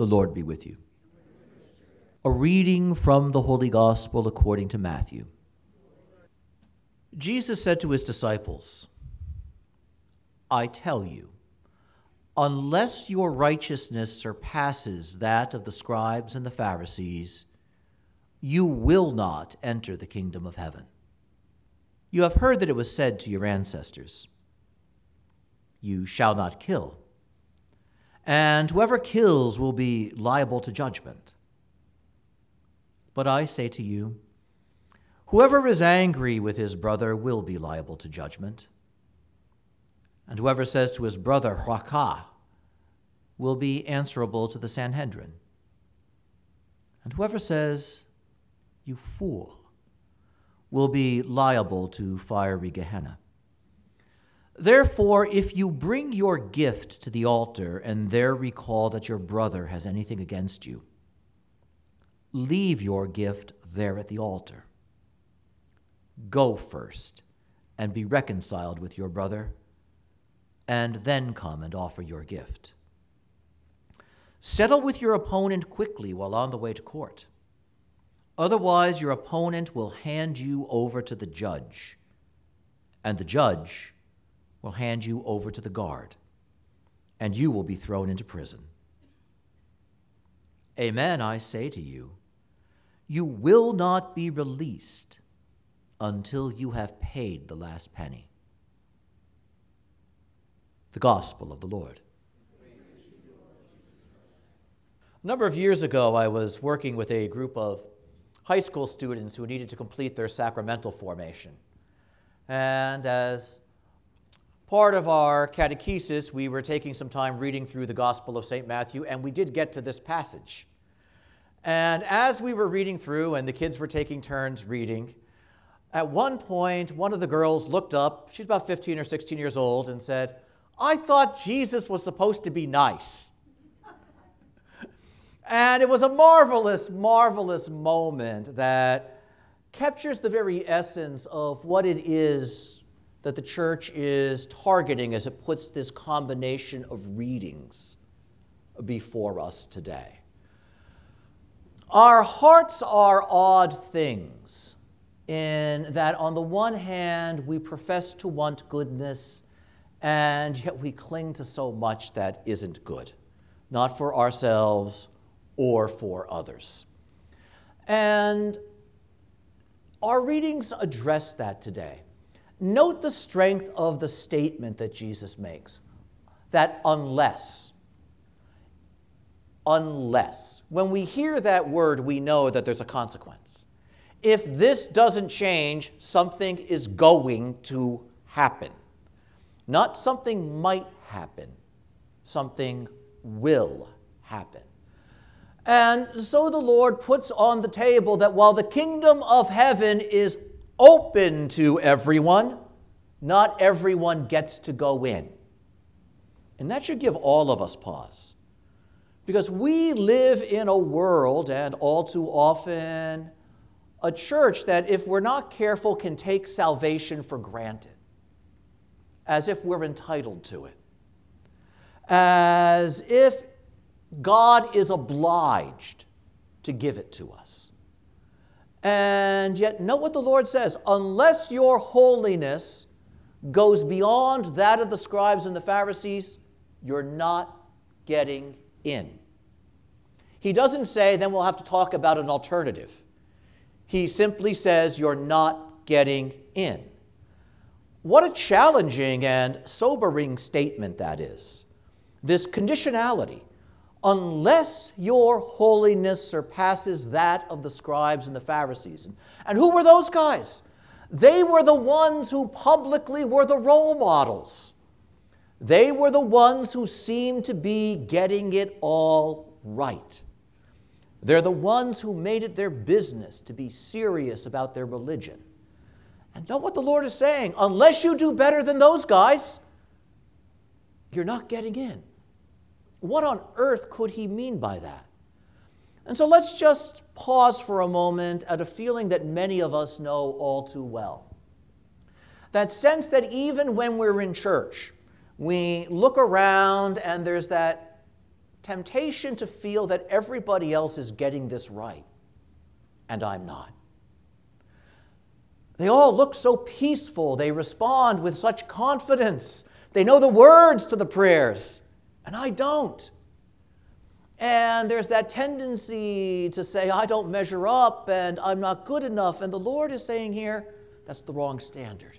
The Lord be with you. A reading from the Holy Gospel according to Matthew. Jesus said to his disciples, I tell you, unless your righteousness surpasses that of the scribes and the Pharisees, you will not enter the kingdom of heaven. You have heard that it was said to your ancestors, You shall not kill and whoever kills will be liable to judgment. But I say to you, whoever is angry with his brother will be liable to judgment. And whoever says to his brother, Raca, will be answerable to the Sanhedrin. And whoever says, You fool, will be liable to fiery Gehenna. Therefore, if you bring your gift to the altar and there recall that your brother has anything against you, leave your gift there at the altar. Go first and be reconciled with your brother, and then come and offer your gift. Settle with your opponent quickly while on the way to court. Otherwise, your opponent will hand you over to the judge, and the judge will hand you over to the guard, and you will be thrown into prison. Amen, I say to you, you will not be released until you have paid the last penny. The Gospel of the Lord. A number of years ago, I was working with a group of high school students who needed to complete their sacramental formation. And as part of our catechesis, we were taking some time reading through the Gospel of St. Matthew, and we did get to this passage. And as we were reading through, and the kids were taking turns reading, at one point, one of the girls looked up, she's about 15 or 16 years old, and said, I thought Jesus was supposed to be nice. and it was a marvelous, marvelous moment that captures the very essence of what it is that the church is targeting as it puts this combination of readings before us today. Our hearts are odd things in that, on the one hand, we profess to want goodness, and yet we cling to so much that isn't good, not for ourselves or for others. And our readings address that today. Note the strength of the statement that Jesus makes that unless, unless, when we hear that word, we know that there's a consequence. If this doesn't change, something is going to happen. Not something might happen, something will happen. And so the Lord puts on the table that while the kingdom of heaven is open to everyone, not everyone gets to go in. And that should give all of us pause. Because we live in a world, and all too often, a church that, if we're not careful, can take salvation for granted, as if we're entitled to it, as if God is obliged to give it to us. And yet, note what the Lord says unless your holiness goes beyond that of the scribes and the Pharisees, you're not getting in. He doesn't say, then we'll have to talk about an alternative. He simply says, you're not getting in. What a challenging and sobering statement that is. This conditionality unless your holiness surpasses that of the scribes and the Pharisees. And who were those guys? They were the ones who publicly were the role models. They were the ones who seemed to be getting it all right. They're the ones who made it their business to be serious about their religion. And know what the Lord is saying unless you do better than those guys, you're not getting in. What on earth could he mean by that? And so let's just pause for a moment at a feeling that many of us know all too well. That sense that even when we're in church, we look around and there's that temptation to feel that everybody else is getting this right, and I'm not. They all look so peaceful. They respond with such confidence. They know the words to the prayers, and I don't. And there's that tendency to say, I don't measure up and I'm not good enough. And the Lord is saying here, that's the wrong standard.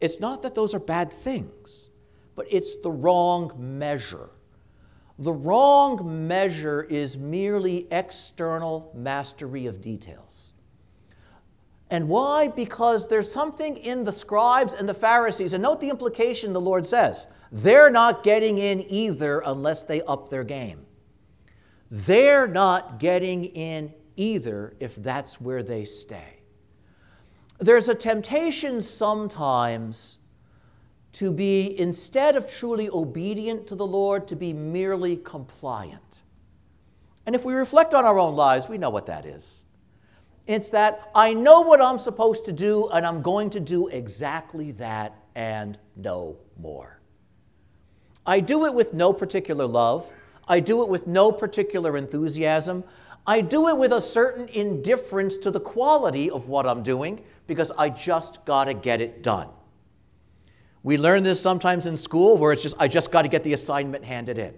It's not that those are bad things, but it's the wrong measure. The wrong measure is merely external mastery of details. And why? Because there's something in the scribes and the Pharisees. And note the implication the Lord says they're not getting in either unless they up their game. They're not getting in either if that's where they stay. There's a temptation sometimes to be, instead of truly obedient to the Lord, to be merely compliant. And if we reflect on our own lives, we know what that is. It's that I know what I'm supposed to do, and I'm going to do exactly that and no more. I do it with no particular love. I do it with no particular enthusiasm. I do it with a certain indifference to the quality of what I'm doing because I just got to get it done. We learn this sometimes in school where it's just, I just got to get the assignment handed in.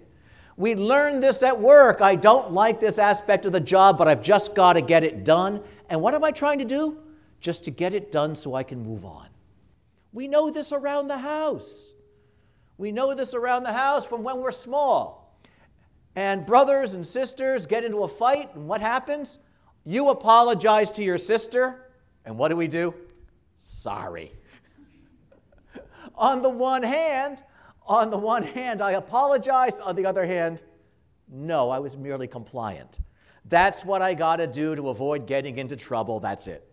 We learn this at work. I don't like this aspect of the job, but I've just got to get it done. And what am I trying to do? Just to get it done so I can move on. We know this around the house. We know this around the house from when we're small. And brothers and sisters get into a fight, and what happens? You apologize to your sister, and what do we do? Sorry. on the one hand, on the one hand, I apologized. On the other hand, no, I was merely compliant. That's what I got to do to avoid getting into trouble. That's it.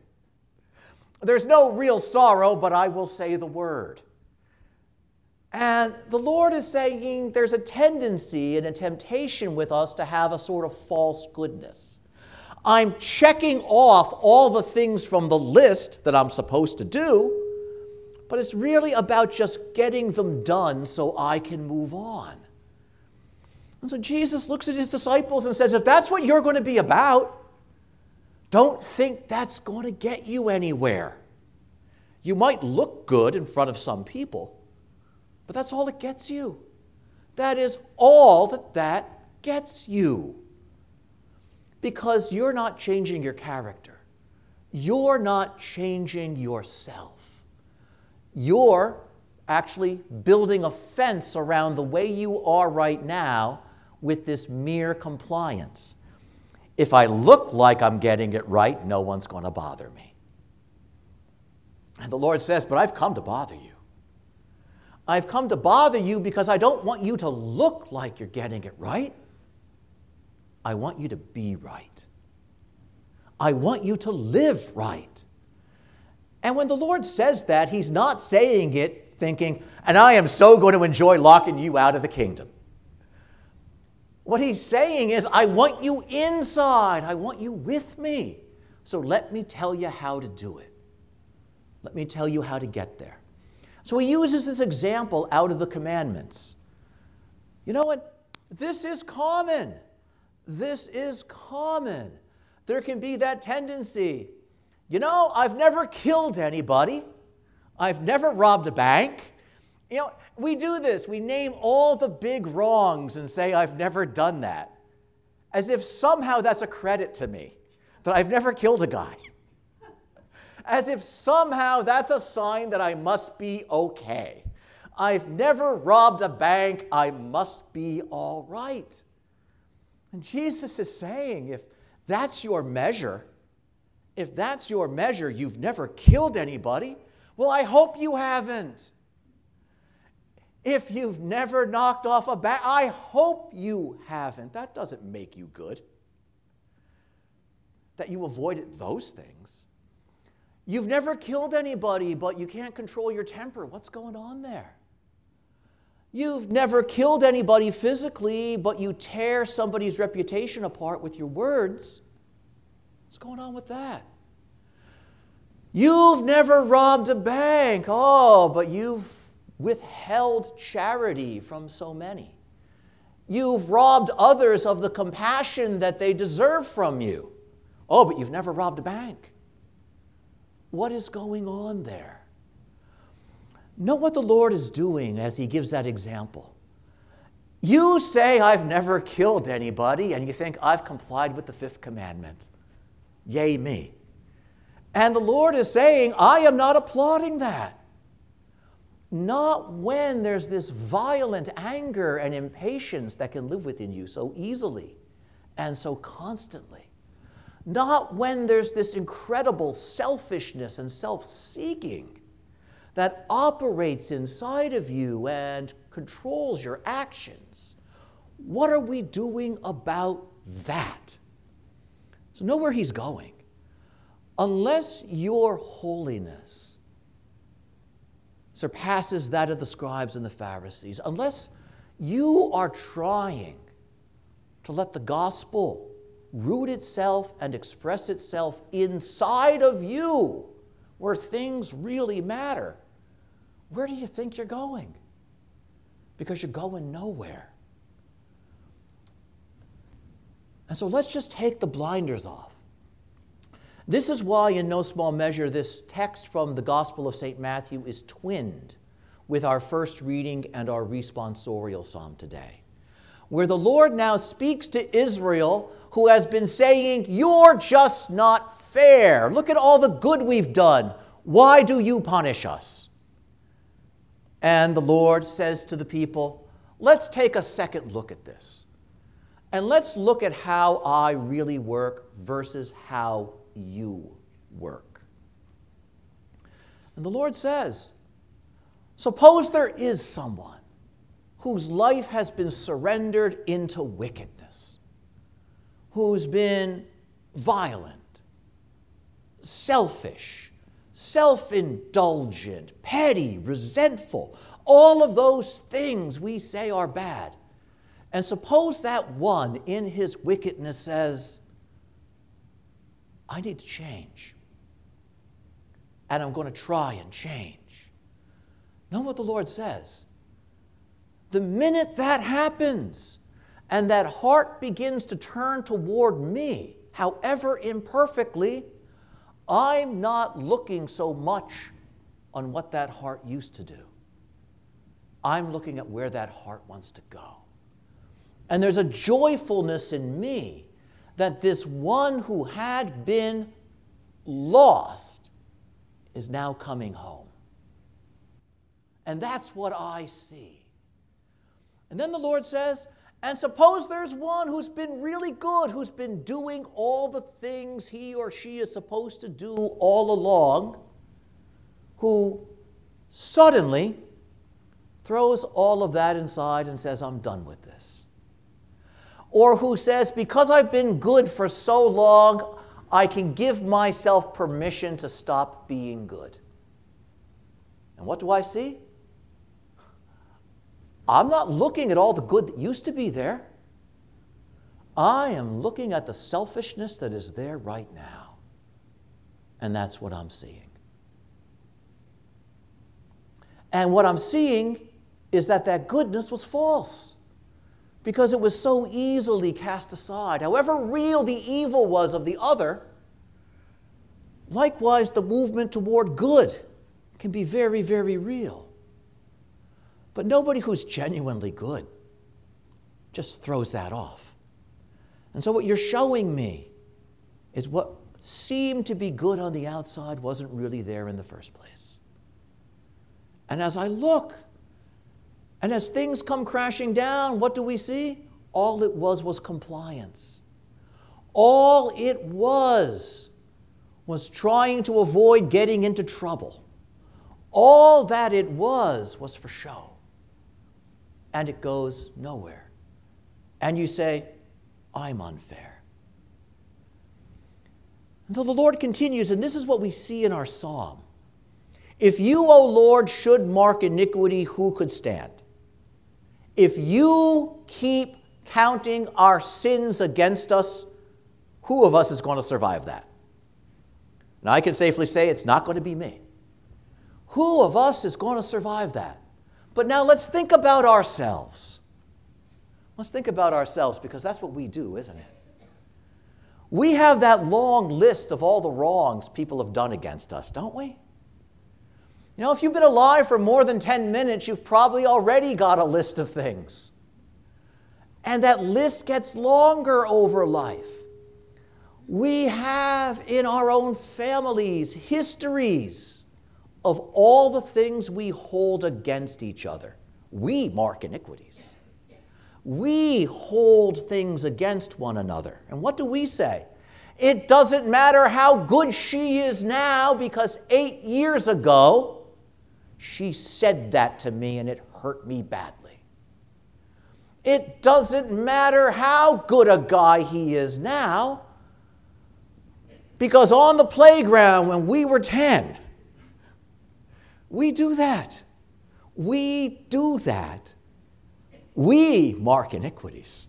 There's no real sorrow, but I will say the word. And the Lord is saying there's a tendency and a temptation with us to have a sort of false goodness. I'm checking off all the things from the list that I'm supposed to do, but it's really about just getting them done so I can move on. And so Jesus looks at his disciples and says, If that's what you're going to be about, don't think that's going to get you anywhere. You might look good in front of some people, but that's all it gets you. That is all that that gets you. Because you're not changing your character, you're not changing yourself you're actually building a fence around the way you are right now with this mere compliance. If I look like I'm getting it right, no one's going to bother me. And the Lord says, But I've come to bother you. I've come to bother you because I don't want you to look like you're getting it right. I want you to be right. I want you to live right. And when the Lord says that, He's not saying it thinking, and I am so going to enjoy locking you out of the kingdom. What He's saying is, I want you inside, I want you with me. So let me tell you how to do it. Let me tell you how to get there. So he uses this example out of the commandments. You know what? This is common. This is common. There can be that tendency you know, I've never killed anybody. I've never robbed a bank. You know, we do this. We name all the big wrongs and say, I've never done that. As if somehow that's a credit to me, that I've never killed a guy. As if somehow that's a sign that I must be okay. I've never robbed a bank. I must be all right. And Jesus is saying, if that's your measure, if that's your measure, you've never killed anybody. Well, I hope you haven't. If you've never knocked off a bat, I hope you haven't. That doesn't make you good. That you avoided those things. You've never killed anybody, but you can't control your temper. What's going on there? You've never killed anybody physically, but you tear somebody's reputation apart with your words. What's going on with that? You've never robbed a bank. Oh, but you've withheld charity from so many. You've robbed others of the compassion that they deserve from you. Oh, but you've never robbed a bank. What is going on there? Know what the Lord is doing as He gives that example. You say, I've never killed anybody, and you think, I've complied with the fifth commandment. Yay, me. And the Lord is saying, I am not applauding that. Not when there's this violent anger and impatience that can live within you so easily and so constantly. Not when there's this incredible selfishness and self seeking that operates inside of you and controls your actions. What are we doing about that? So, know where he's going. Unless your holiness surpasses that of the scribes and the Pharisees, unless you are trying to let the gospel root itself and express itself inside of you, where things really matter, where do you think you're going? Because you're going nowhere. And so let's just take the blinders off. This is why, in no small measure, this text from the Gospel of St. Matthew is twinned with our first reading and our responsorial psalm today, where the Lord now speaks to Israel, who has been saying, You're just not fair. Look at all the good we've done. Why do you punish us? And the Lord says to the people, Let's take a second look at this. And let's look at how I really work versus how you work. And the Lord says, Suppose there is someone whose life has been surrendered into wickedness, who's been violent, selfish, self indulgent, petty, resentful, all of those things we say are bad. And suppose that one in his wickedness says, I need to change. And I'm going to try and change. Know what the Lord says? The minute that happens and that heart begins to turn toward me, however imperfectly, I'm not looking so much on what that heart used to do. I'm looking at where that heart wants to go. And there's a joyfulness in me that this one who had been lost is now coming home. And that's what I see. And then the Lord says, and suppose there's one who's been really good, who's been doing all the things he or she is supposed to do all along, who suddenly throws all of that inside and says, I'm done with this. Or who says, because I've been good for so long, I can give myself permission to stop being good. And what do I see? I'm not looking at all the good that used to be there. I am looking at the selfishness that is there right now. And that's what I'm seeing. And what I'm seeing is that that goodness was false because it was so easily cast aside. However real the evil was of the other, likewise the movement toward good can be very, very real. But nobody who's genuinely good just throws that off. And so, what you're showing me is what seemed to be good on the outside wasn't really there in the first place. And as I look, and as things come crashing down, what do we see? All it was was compliance. All it was was trying to avoid getting into trouble. All that it was was for show and it goes nowhere. And you say, I'm unfair. And so the Lord continues, and this is what we see in our psalm. If you, O Lord, should mark iniquity, who could stand? If you keep counting our sins against us, who of us is going to survive that? Now, I can safely say it's not going to be me. Who of us is going to survive that? But now let's think about ourselves. Let's think about ourselves because that's what we do, isn't it? We have that long list of all the wrongs people have done against us, don't we? You know, if you've been alive for more than 10 minutes, you've probably already got a list of things. And that list gets longer over life. We have in our own families histories of all the things we hold against each other. We mark iniquities. We hold things against one another. And what do we say? It doesn't matter how good she is now because eight years ago, she said that to me and it hurt me badly. It doesn't matter how good a guy he is now because on the playground when we were 10, we do that. We do that. We mark iniquities.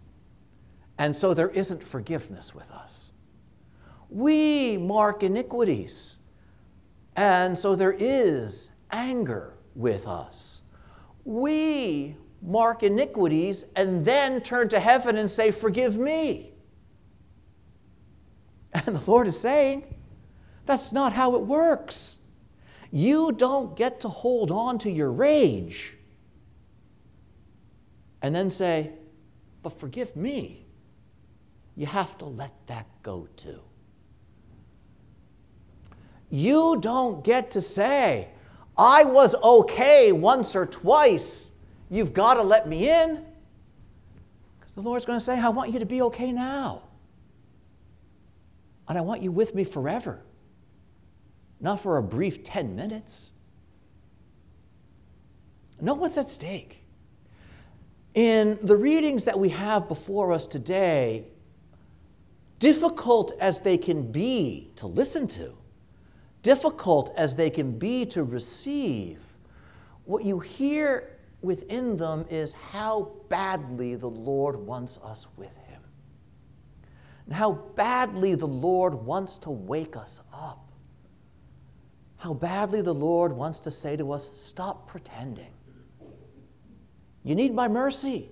And so there isn't forgiveness with us. We mark iniquities. And so there is anger with us. We mark iniquities and then turn to heaven and say, Forgive me. And the Lord is saying, That's not how it works. You don't get to hold on to your rage and then say, But forgive me. You have to let that go too. You don't get to say, I was okay once or twice. You've got to let me in. Because the Lord's going to say, I want you to be okay now. And I want you with me forever, not for a brief 10 minutes. Know what's at stake. In the readings that we have before us today, difficult as they can be to listen to, difficult as they can be to receive, what you hear within them is how badly the Lord wants us with Him, and how badly the Lord wants to wake us up, how badly the Lord wants to say to us, Stop pretending. You need my mercy.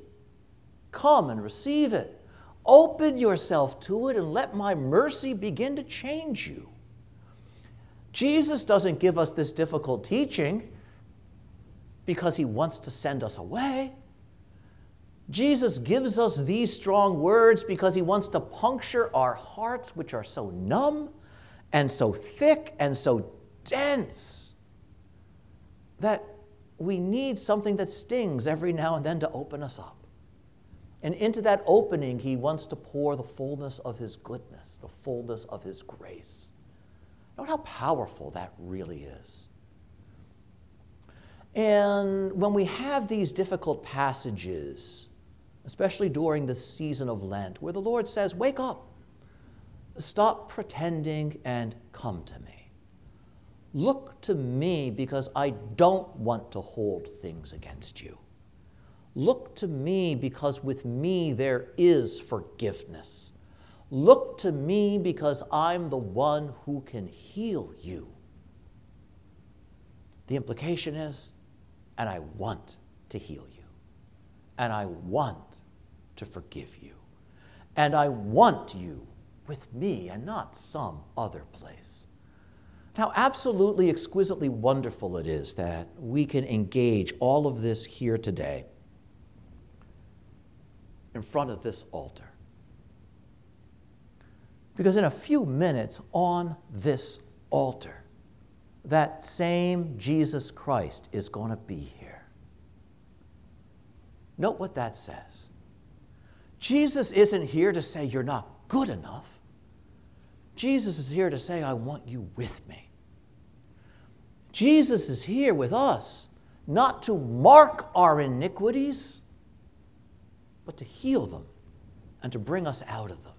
Come and receive it. Open yourself to it and let my mercy begin to change you. Jesus doesn't give us this difficult teaching because he wants to send us away. Jesus gives us these strong words because he wants to puncture our hearts, which are so numb and so thick and so dense that we need something that stings every now and then to open us up. And into that opening, he wants to pour the fullness of his goodness, the fullness of his grace. Note how powerful that really is. And when we have these difficult passages, especially during the season of Lent, where the Lord says, Wake up, stop pretending, and come to me. Look to me because I don't want to hold things against you. Look to me because with me there is forgiveness. Look to me because I'm the one who can heal you. The implication is, and I want to heal you, and I want to forgive you, and I want you with me and not some other place. How absolutely exquisitely wonderful it is that we can engage all of this here today in front of this altar. Because in a few minutes on this altar, that same Jesus Christ is going to be here. Note what that says. Jesus isn't here to say you're not good enough. Jesus is here to say, I want you with me. Jesus is here with us, not to mark our iniquities, but to heal them and to bring us out of them.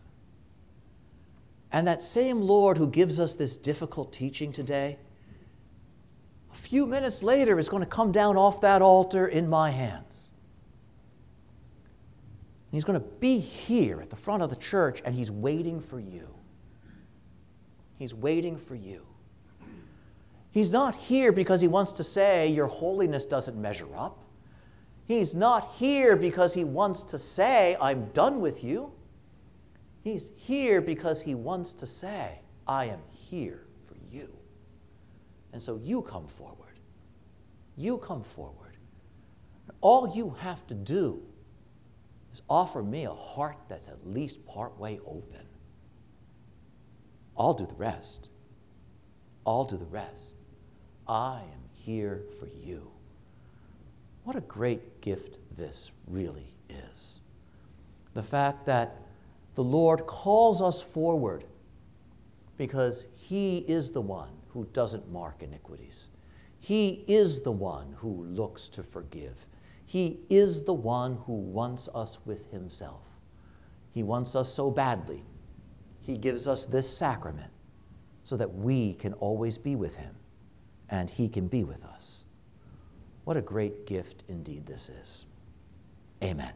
And that same Lord who gives us this difficult teaching today, a few minutes later is going to come down off that altar in my hands. He's going to be here at the front of the church and he's waiting for you. He's waiting for you. He's not here because he wants to say your holiness doesn't measure up. He's not here because he wants to say, I'm done with you. He's here because he wants to say, I am here for you. And so you come forward. You come forward. All you have to do is offer me a heart that's at least partway open. I'll do the rest. I'll do the rest. I am here for you. What a great gift this really is. The fact that the Lord calls us forward because He is the one who doesn't mark iniquities. He is the one who looks to forgive. He is the one who wants us with Himself. He wants us so badly. He gives us this sacrament so that we can always be with Him and He can be with us. What a great gift indeed this is. Amen.